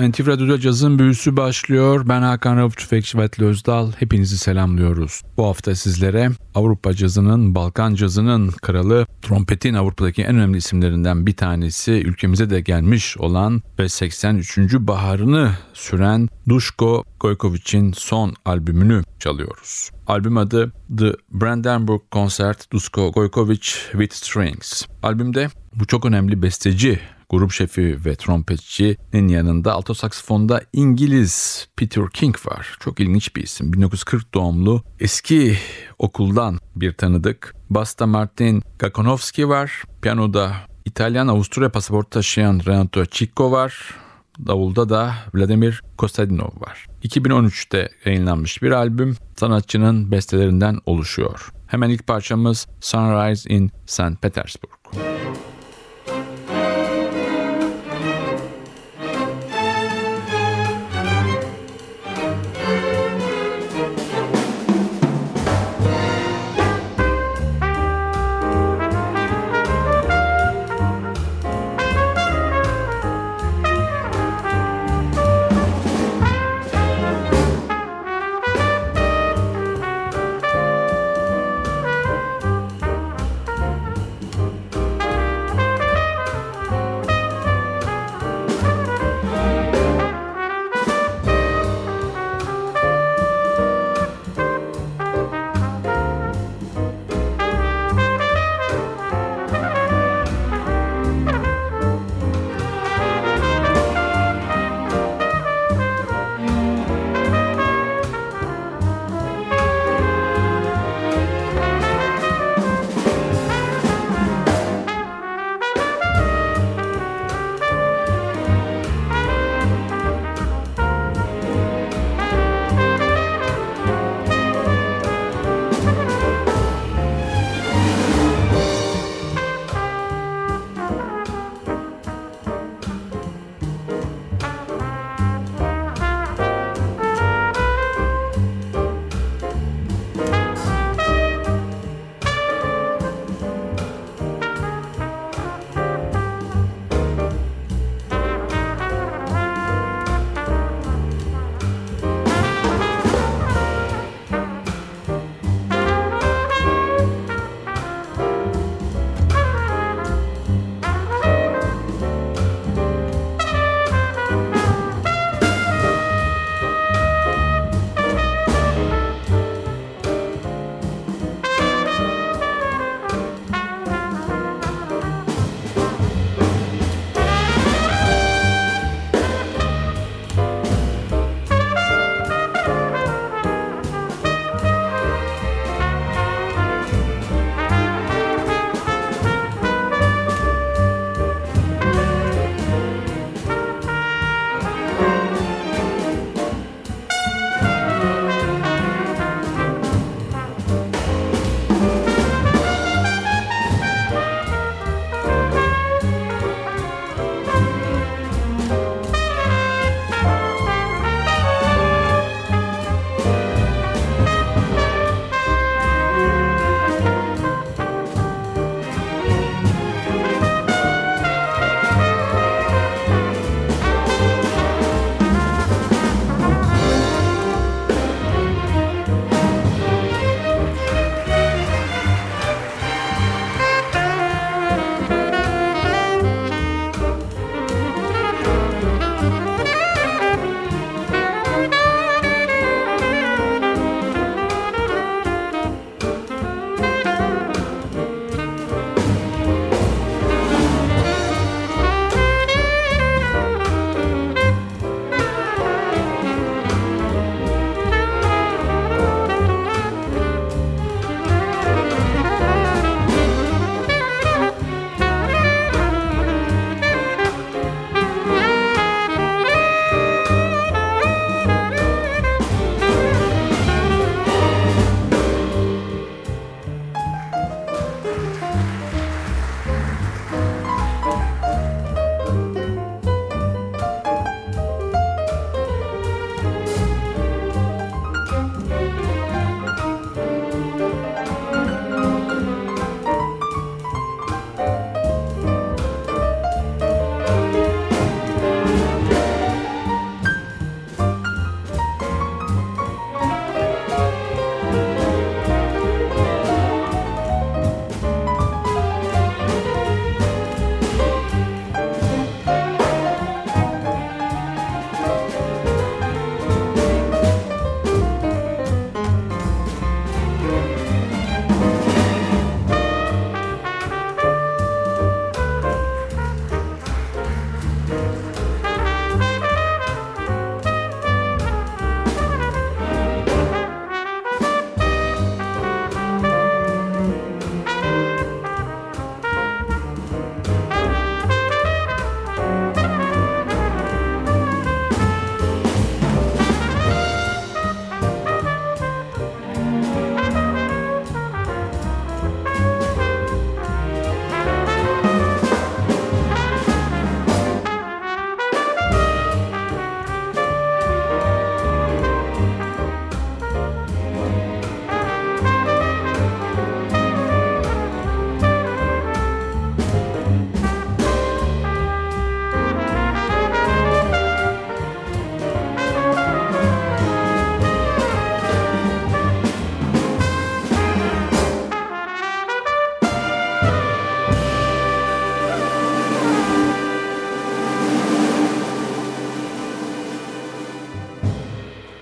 NTV Radyo'da cazın büyüsü başlıyor. Ben Hakan Rauf Tüfekçi ve Özdal. Hepinizi selamlıyoruz. Bu hafta sizlere Avrupa cazının, Balkan cazının kralı, trompetin Avrupa'daki en önemli isimlerinden bir tanesi, ülkemize de gelmiş olan ve 83. baharını süren Duško Gojkovic'in son albümünü çalıyoruz. Albüm adı The Brandenburg Concert Duško Gojkovic with Strings. Albümde bu çok önemli besteci grup şefi ve trompetçinin yanında alto saksafonda İngiliz Peter King var. Çok ilginç bir isim. 1940 doğumlu eski okuldan bir tanıdık. Basta Martin Gakonovski var. Piyanoda İtalyan Avusturya pasaportu taşıyan Renato Cicco var. Davulda da Vladimir Kostadinov var. 2013'te yayınlanmış bir albüm sanatçının bestelerinden oluşuyor. Hemen ilk parçamız Sunrise in St. Petersburg.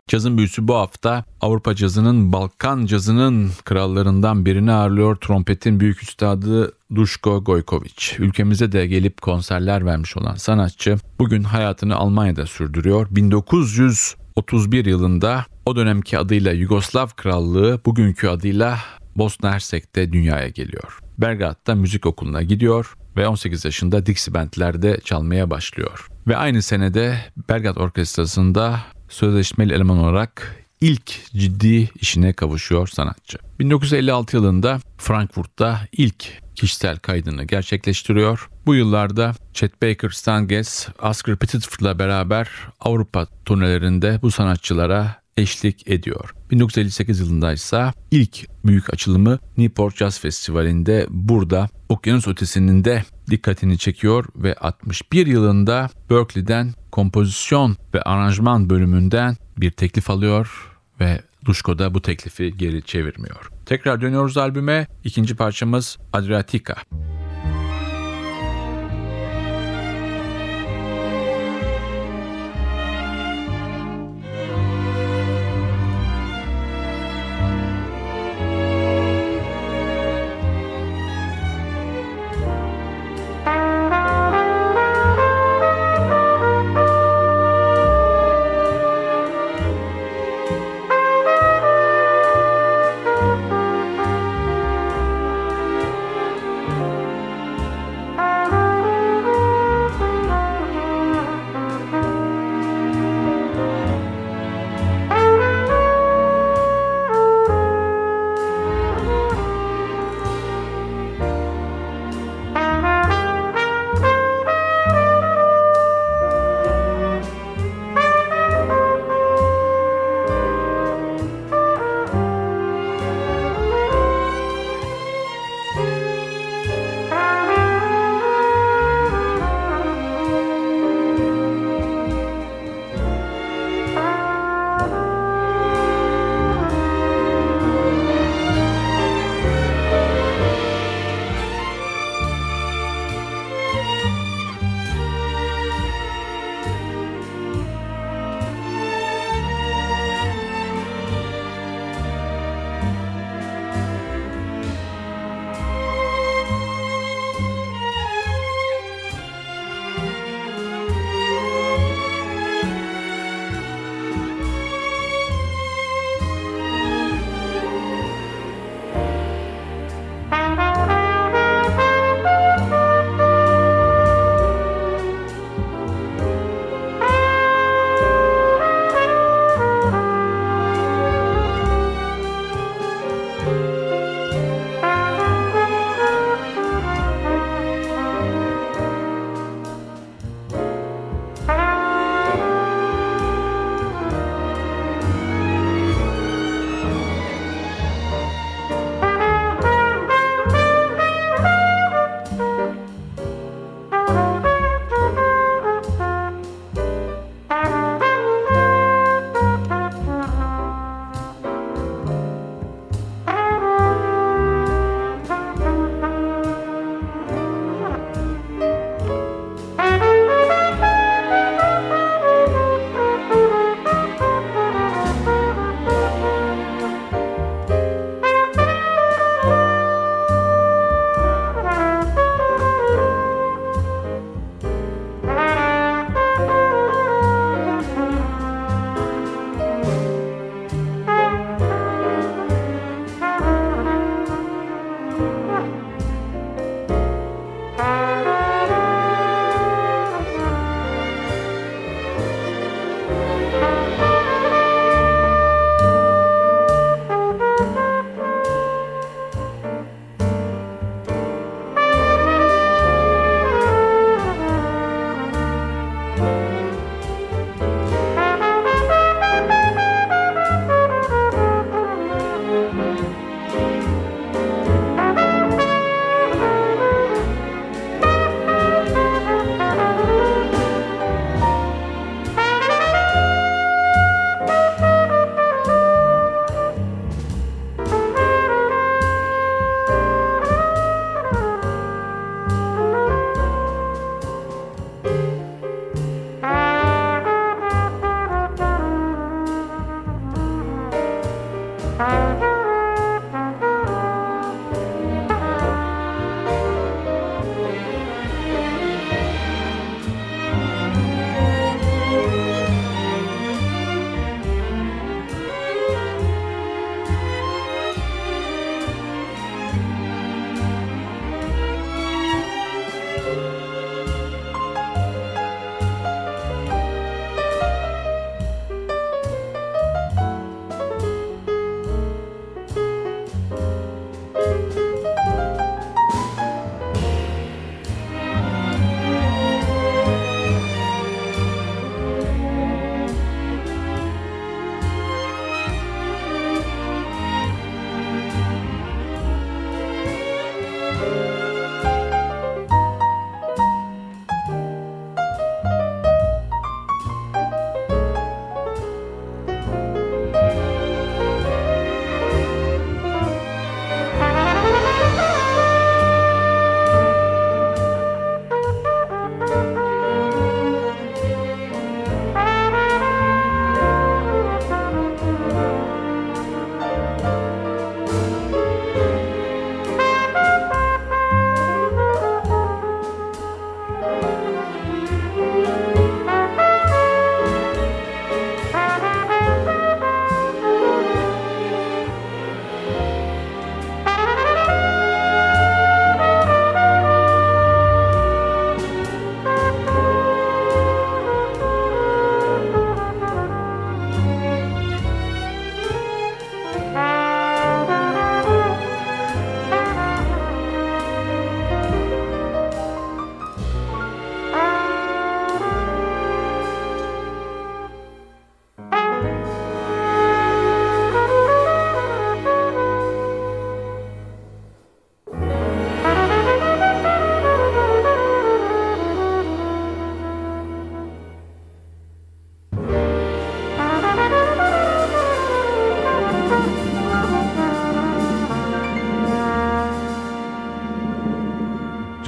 Cazın büyüsü bu hafta Avrupa cazının Balkan cazının krallarından birini ağırlıyor. Trompetin büyük üstadı Duško Gojkovic. Ülkemize de gelip konserler vermiş olan sanatçı bugün hayatını Almanya'da sürdürüyor. 1931 yılında o dönemki adıyla Yugoslav Krallığı bugünkü adıyla Bosna Hersek'te dünyaya geliyor. Belgrad'da müzik okuluna gidiyor ve 18 yaşında Dixie Band'lerde çalmaya başlıyor. Ve aynı senede Belgrad Orkestrası'nda sözleşmeli eleman olarak ilk ciddi işine kavuşuyor sanatçı. 1956 yılında Frankfurt'ta ilk kişisel kaydını gerçekleştiriyor. Bu yıllarda Chet Baker, Stan Getz, Oscar Petitford'la beraber Avrupa turnelerinde bu sanatçılara eşlik ediyor. 1958 yılında ise ilk büyük açılımı Newport Jazz Festivali'nde burada okyanus ötesinin de dikkatini çekiyor ve 61 yılında Berkeley'den kompozisyon ve aranjman bölümünden bir teklif alıyor ve Duşko da bu teklifi geri çevirmiyor. Tekrar dönüyoruz albüme. İkinci parçamız Adriatica.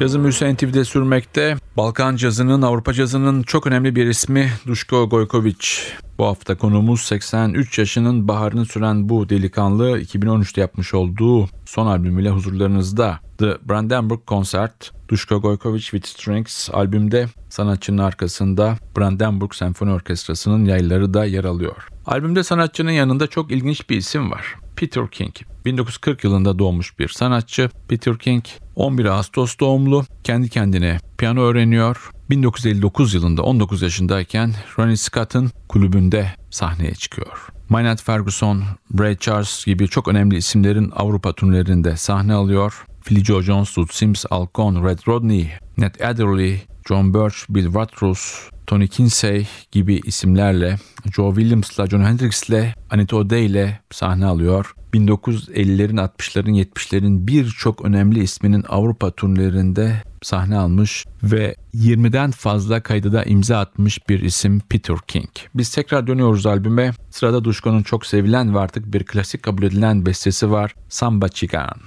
Cazın büyüsü NTV'de sürmekte. Balkan cazının, Avrupa cazının çok önemli bir ismi Duško Gojkovic. Bu hafta konuğumuz 83 yaşının baharını süren bu delikanlı 2013'te yapmış olduğu son albümüyle huzurlarınızda. The Brandenburg Concert, Duško Gojkovic with Strings albümde sanatçının arkasında Brandenburg Senfoni Orkestrası'nın yayları da yer alıyor. Albümde sanatçının yanında çok ilginç bir isim var. Peter King. 1940 yılında doğmuş bir sanatçı. Peter King 11 Ağustos doğumlu. Kendi kendine piyano öğreniyor. 1959 yılında 19 yaşındayken Ronnie Scott'ın kulübünde sahneye çıkıyor. Maynard Ferguson, Ray Charles gibi çok önemli isimlerin Avrupa turnelerinde sahne alıyor. Philly Joe Jones, Toots Sims, Al Cohn, Red Rodney, Ned Adderley, John Birch, Bill Watrous, Tony Kinsey gibi isimlerle Joe Williams'la, John Hendrix'le, Anita O'Day'le sahne alıyor. 1950'lerin, 60'ların, 70'lerin birçok önemli isminin Avrupa turnelerinde sahne almış ve 20'den fazla kaydı da imza atmış bir isim Peter King. Biz tekrar dönüyoruz albüme. Sırada Duşko'nun çok sevilen ve artık bir klasik kabul edilen bestesi var. Samba Chican.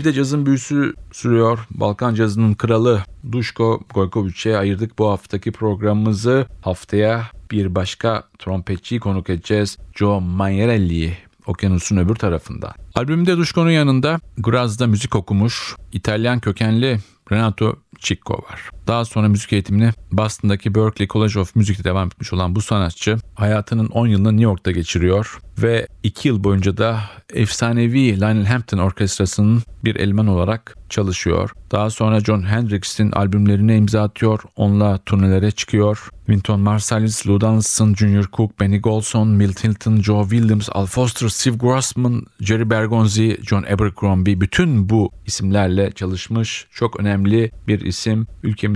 NTV'de cazın büyüsü sürüyor. Balkan cazının kralı Duško Gojkovic'e ayırdık bu haftaki programımızı. Haftaya bir başka trompetçiyi konuk edeceğiz. Joe Magnarelli'yi okyanusun öbür tarafında. Albümde Duško'nun yanında Graz'da müzik okumuş İtalyan kökenli Renato Cicco var. Daha sonra müzik eğitimini Boston'daki Berklee College of Music'te devam etmiş olan bu sanatçı hayatının 10 yılını New York'ta geçiriyor ve 2 yıl boyunca da efsanevi Lionel Hampton Orkestrası'nın bir eleman olarak çalışıyor. Daha sonra John Hendrix'in albümlerine imza atıyor, onunla turnelere çıkıyor. Wynton Marsalis, Lou Donaldson, Junior Cook, Benny Golson, Milt Hilton, Joe Williams, Al Foster, Steve Grossman, Jerry Bergonzi, John Abercrombie bütün bu isimlerle çalışmış çok önemli bir isim.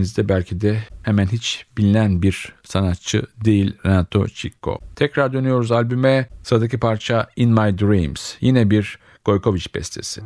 Ülkemizde belki de hemen hiç bilinen bir sanatçı değil Renato Cicco. Tekrar dönüyoruz albüme. Sıradaki parça In My Dreams. Yine bir Gojkovic bestesi.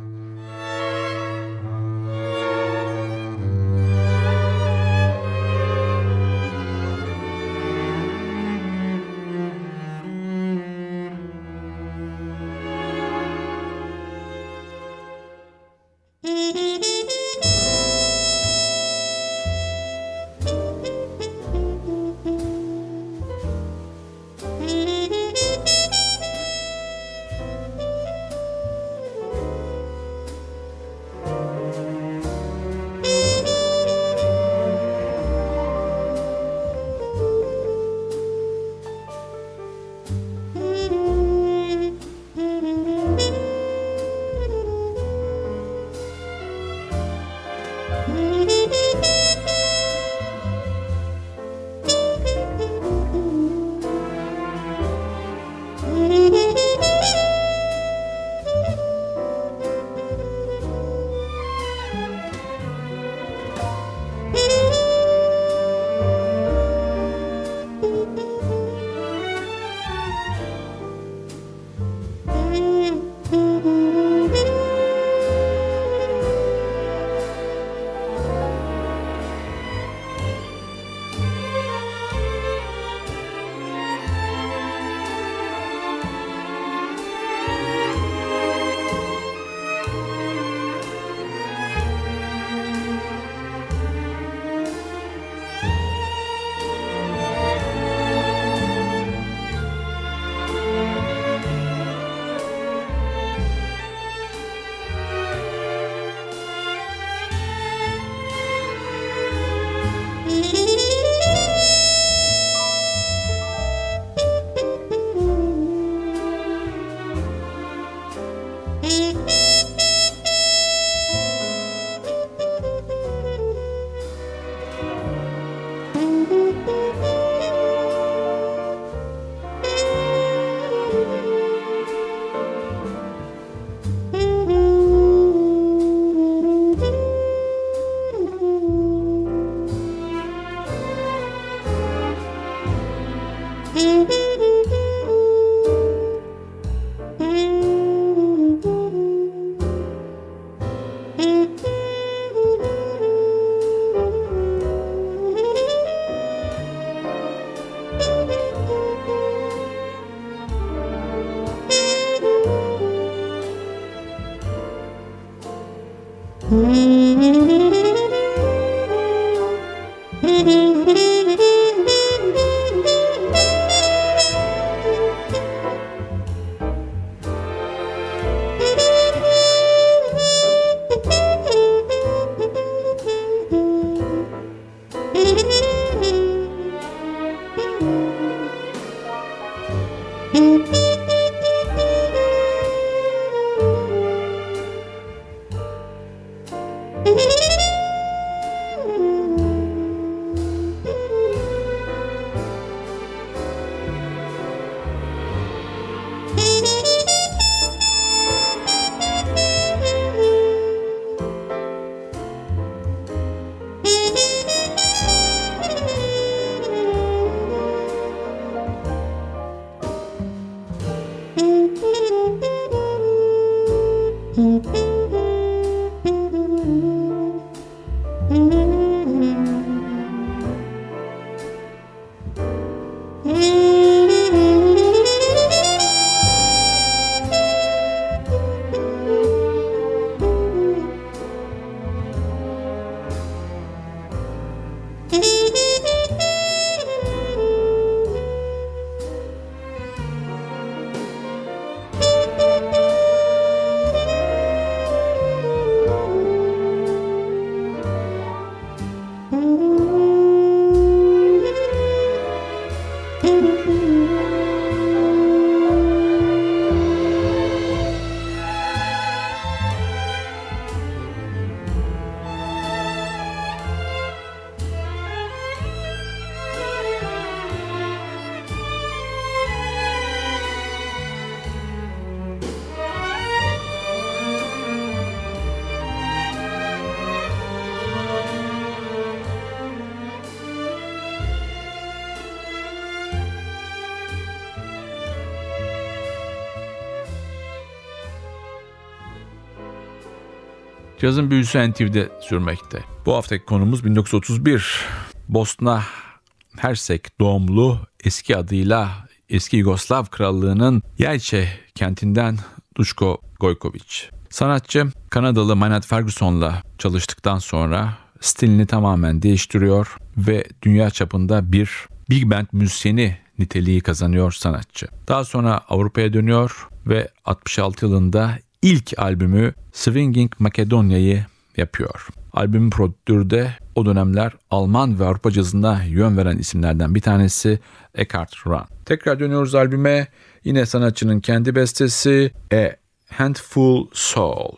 Cazın büyüsü NTV'de sürmekte. Bu haftaki konumuz 1931. Bosna Hersek doğumlu eski adıyla eski Yugoslav Krallığı'nın Yelçe kentinden Duško Gojković. Sanatçı Kanadalı Maynard Ferguson'la çalıştıktan sonra stilini tamamen değiştiriyor ve dünya çapında bir big band müzisyeni niteliği kazanıyor sanatçı. Daha sonra Avrupa'ya dönüyor ve 66 yılında ilk albümü Swinging Macedonia'yı yapıyor. Albümün prodüktörü de o dönemler Alman ve Avrupa cazına yön veren isimlerden bir tanesi Eckhart Run. Tekrar dönüyoruz albüme. Yine sanatçının kendi bestesi A Handful Soul.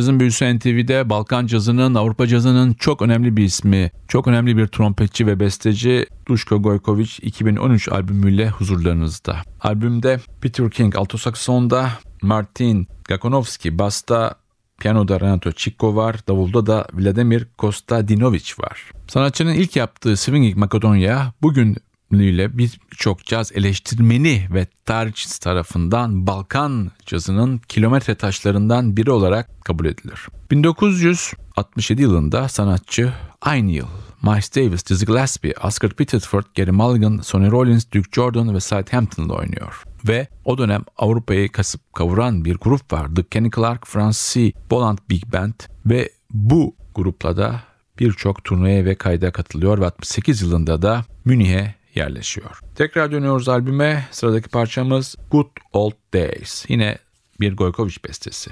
Cazın Büyüsü NTV'de Balkan cazının, Avrupa cazının çok önemli bir ismi, çok önemli bir trompetçi ve besteci Duško Gojkovic 2013 albümüyle huzurlarınızda. Albümde Peter King alto saksonda, Martin Gakonovski basta, piyanoda Renato Çikko var, davulda da Vladimir Kostadinovic var. Sanatçının ilk yaptığı Swinging Makedonya bugün ile birçok caz eleştirmeni ve tarihçisi tarafından Balkan cazının kilometre taşlarından biri olarak kabul edilir. 1967 yılında sanatçı aynı yıl Miles Davis, Dizzy Gillespie, Oscar Petersford, Gary Mulligan, Sonny Rollins, Duke Jordan ve Cy Hampton'la oynuyor. Ve o dönem Avrupa'yı kasıp kavuran bir grup var. The Kenny Clark Francis Boland Big Band ve bu grupla da birçok turneye ve kayda katılıyor ve 68 yılında da Münih'e yerleşiyor. Tekrar dönüyoruz albüme. Sıradaki parçamız Good Old Days. Yine bir Goykovic bestesi.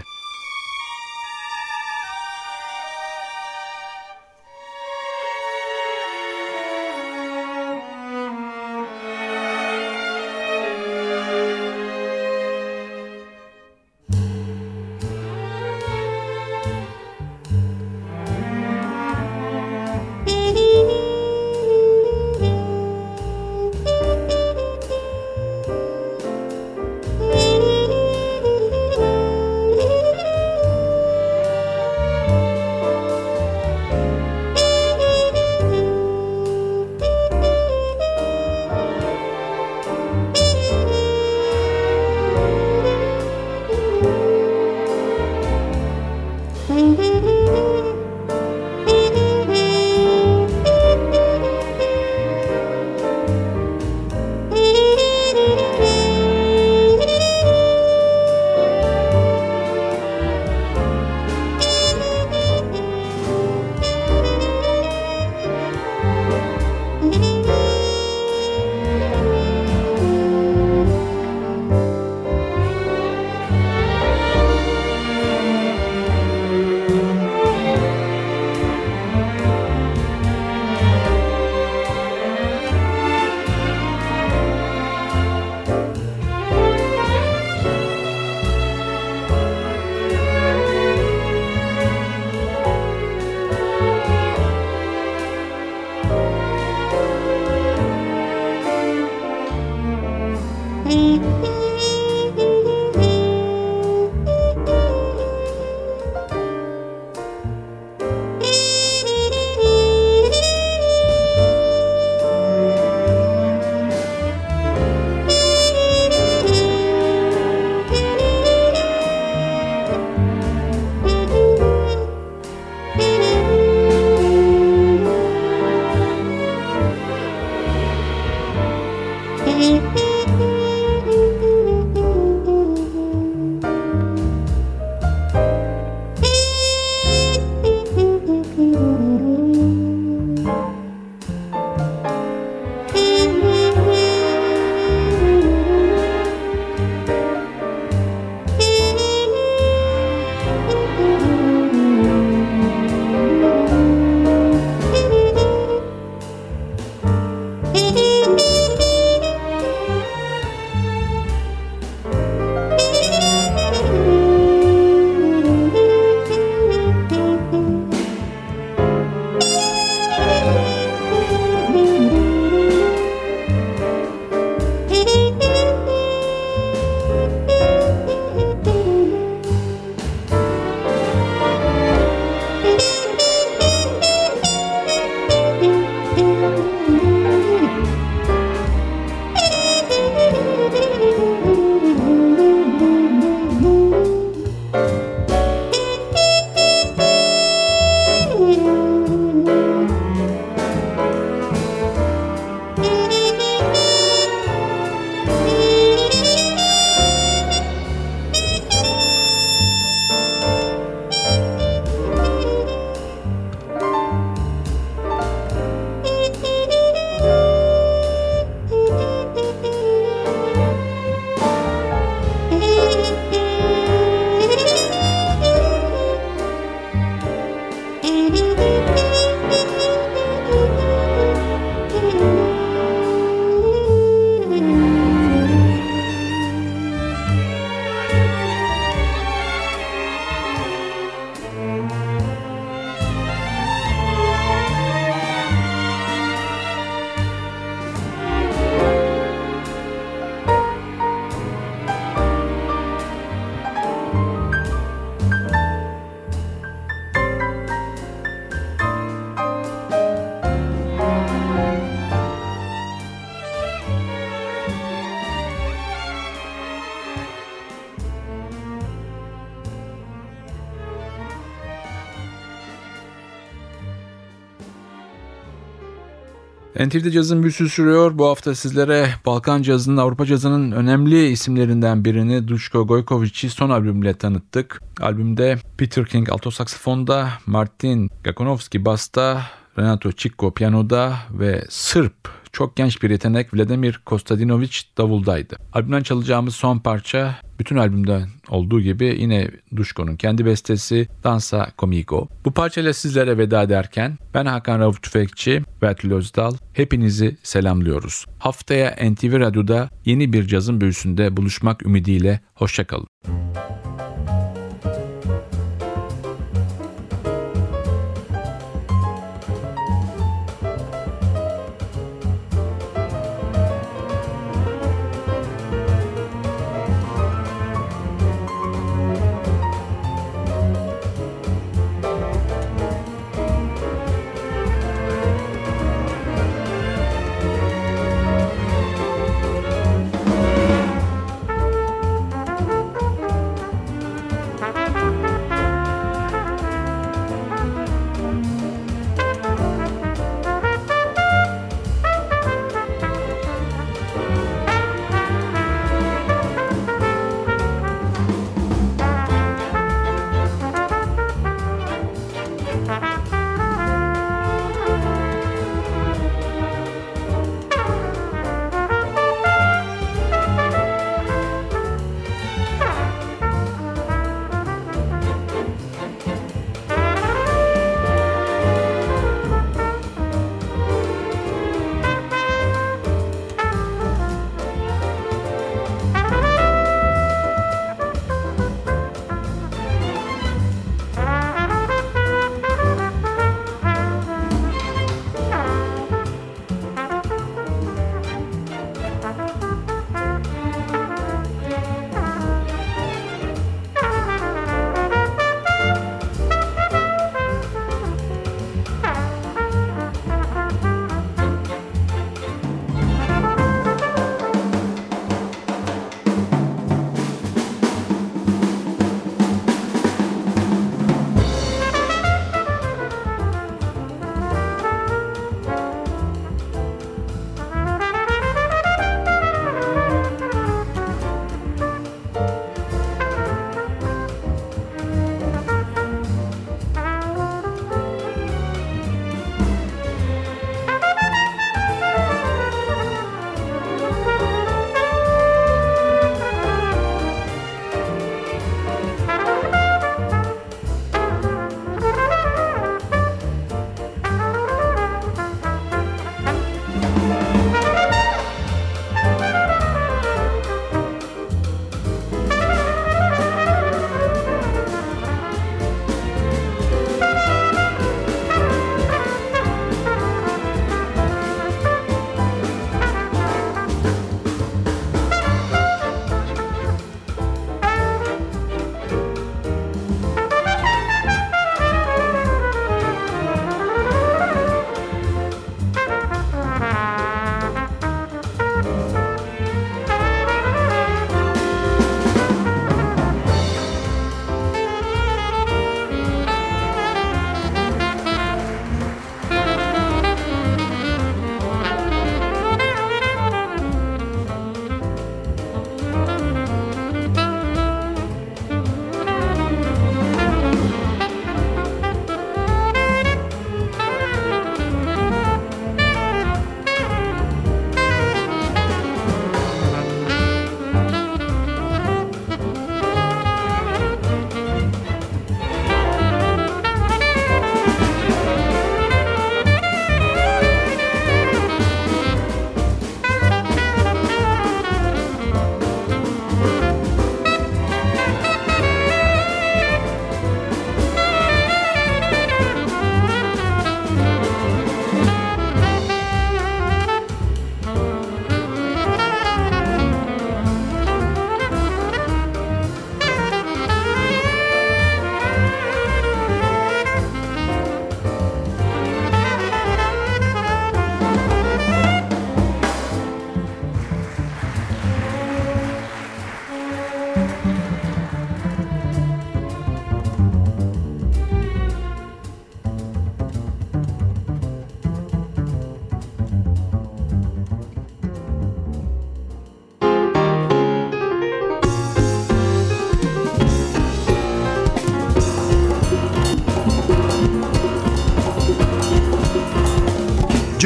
NTV'de cazın büyüsü sürüyor. Bu hafta sizlere Balkan cazının, Avrupa cazının önemli isimlerinden birini Duško Gojkovic'i son albümüyle tanıttık. Albümde Peter King alto saksafonda, Martin Gakonovski basta, Renato Çikko piyanoda ve Sırp çok genç bir yetenek Vladimir Kostadinovic davuldaydı. Albümden çalacağımız son parça bütün albümden olduğu gibi yine Duşko'nun kendi bestesi Dansa Comigo. Bu parçayla sizlere veda ederken ben Hakan Rauf Tüfekçi ve Atıl Özdal hepinizi selamlıyoruz. Haftaya NTV Radyo'da yeni bir cazın büyüsünde buluşmak ümidiyle hoşçakalın.